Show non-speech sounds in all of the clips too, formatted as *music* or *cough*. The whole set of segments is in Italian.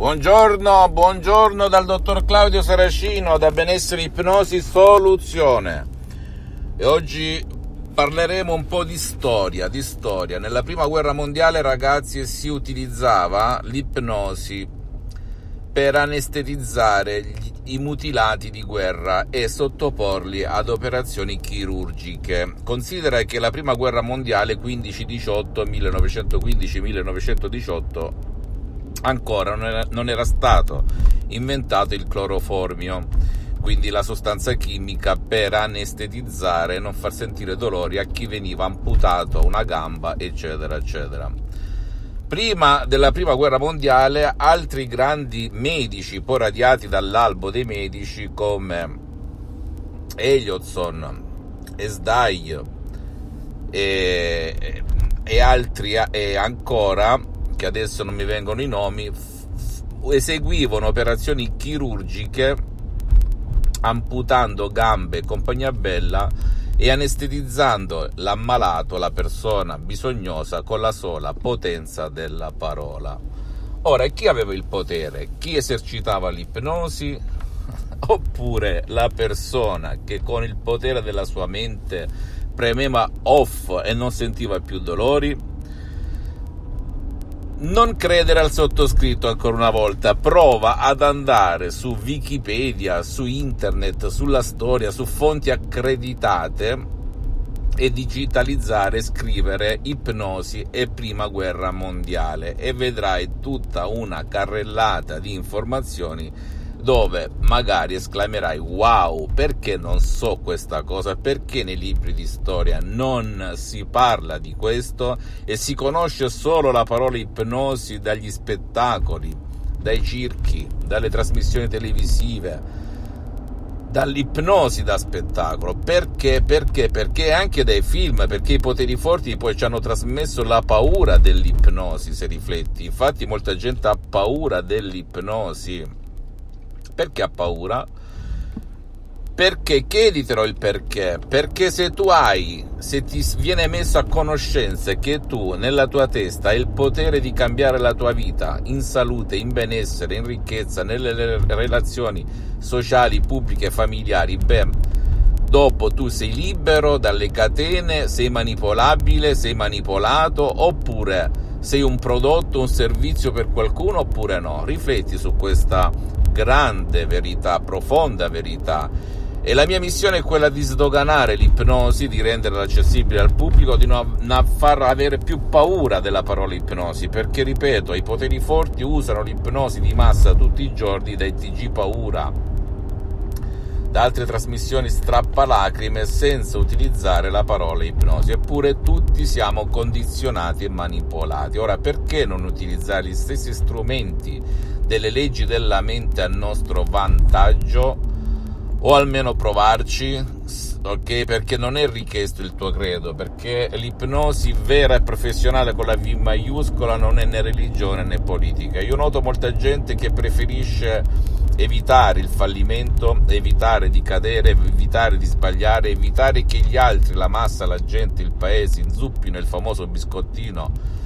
Buongiorno, buongiorno dal dottor Claudio Saracino da Benessere Ipnosi Soluzione. E oggi parleremo un po' di storia, di storia. Nella prima guerra mondiale, ragazzi, si utilizzava l'ipnosi per anestetizzare gli, i mutilati di guerra e sottoporli ad operazioni chirurgiche. Considera che la prima guerra mondiale 15-18, 1915-1918 ancora non era, non era stato inventato il cloroformio, quindi la sostanza chimica per anestetizzare e non far sentire dolori a chi veniva amputato una gamba, eccetera, eccetera. Prima della prima guerra mondiale, altri grandi medici, poi radiati dall'albo dei medici, come Eliotson, Esdai e, e altri e ancora che adesso non mi vengono i nomi, eseguivano operazioni chirurgiche amputando gambe e compagnia bella e anestetizzando l'ammalato, la persona bisognosa, con la sola potenza della parola. Ora, chi aveva il potere? Chi esercitava l'ipnosi? *laughs* Oppure la persona che con il potere della sua mente premeva off e non sentiva più dolori? Non credere al sottoscritto ancora una volta, prova ad andare su Wikipedia, su internet, sulla storia, su fonti accreditate e digitalizzare, scrivere ipnosi e prima guerra mondiale e vedrai tutta una carrellata di informazioni dove magari esclamerai wow perché non so questa cosa? Perché nei libri di storia non si parla di questo? E si conosce solo la parola ipnosi dagli spettacoli dai circhi dalle trasmissioni televisive dall'ipnosi da spettacolo. Perché? Perché? Perché anche dai film perché i poteri forti poi ci hanno trasmesso la paura dell'ipnosi se rifletti. Infatti molta gente ha paura dell'ipnosi perché ha paura? Perché chieditelo il perché. Perché se tu hai, se ti viene messo a conoscenza che tu nella tua testa hai il potere di cambiare la tua vita in salute, in benessere, in ricchezza, nelle relazioni sociali, pubbliche familiari, beh, dopo tu sei libero dalle catene, sei manipolabile, sei manipolato oppure sei un prodotto, un servizio per qualcuno oppure no. Rifletti su questa grande verità, profonda verità. E la mia missione è quella di sdoganare l'ipnosi, di renderla accessibile al pubblico, di non far avere più paura della parola ipnosi, perché ripeto, i poteri forti usano l'ipnosi di massa tutti i giorni dai TG paura, da altre trasmissioni strappalacrime senza utilizzare la parola ipnosi. Eppure tutti siamo condizionati e manipolati. Ora, perché non utilizzare gli stessi strumenti delle leggi della mente a nostro vantaggio o almeno provarci, ok? Perché non è richiesto il tuo credo, perché l'ipnosi vera e professionale con la V maiuscola non è né religione né politica. Io noto molta gente che preferisce evitare il fallimento, evitare di cadere, evitare di sbagliare, evitare che gli altri, la massa, la gente, il paese inzuppino il famoso biscottino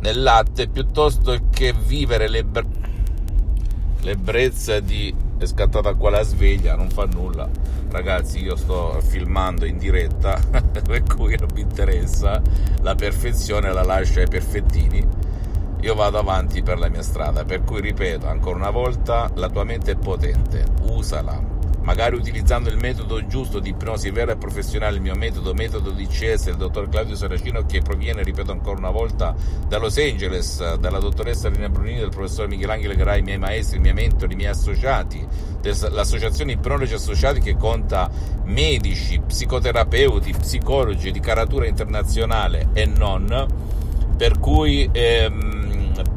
nel latte piuttosto che vivere le l'ebbrezza di è scattata qua la sveglia, non fa nulla. Ragazzi, io sto filmando in diretta, *laughs* per cui non mi interessa. La perfezione la lascio ai perfettini. Io vado avanti per la mia strada, per cui ripeto ancora una volta, la tua mente è potente, usala magari utilizzando il metodo giusto di ipnosi vera e professionale, il mio metodo, metodo di CS del dottor Claudio Saracino che proviene, ripeto ancora una volta, da Los Angeles, dalla dottoressa Rina Brunini, dal professor Michelangelo Garai, i miei maestri, i miei mentori, i miei associati, l'associazione Ipnologi Associati che conta medici, psicoterapeuti, psicologi di caratura internazionale e non, per cui... Ehm,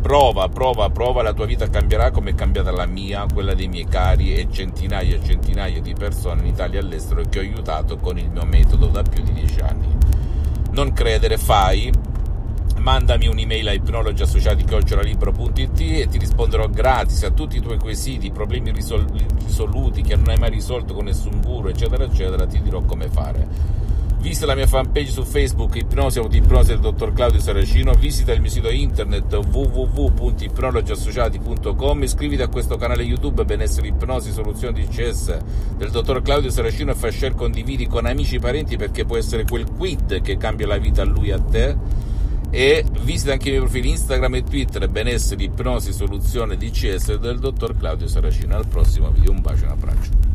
prova, prova, prova, la tua vita cambierà come è cambiata la mia, quella dei miei cari e centinaia e centinaia di persone in Italia e all'estero che ho aiutato con il mio metodo da più di dieci anni. Non credere, fai, mandami un'email a ipnologiassociati.it e ti risponderò gratis a tutti i tuoi quesiti, problemi risol- risoluti che non hai mai risolto con nessun guru, eccetera, eccetera, ti dirò come fare Visita la mia fanpage su Facebook Ipnosi Autoipnosi del dottor Claudio Saracino, visita il mio sito internet www.ipnologiassociati.com, iscriviti a questo canale YouTube Benessere Ipnosi Soluzione DCS del dottor Claudio Saracino e fai share condividi con amici e parenti perché può essere quel quid che cambia la vita a lui e a te e visita anche i miei profili Instagram e Twitter Benessere Ipnosi Soluzione DCS del dottor Claudio Saracino. Al prossimo video, un bacio e un abbraccio.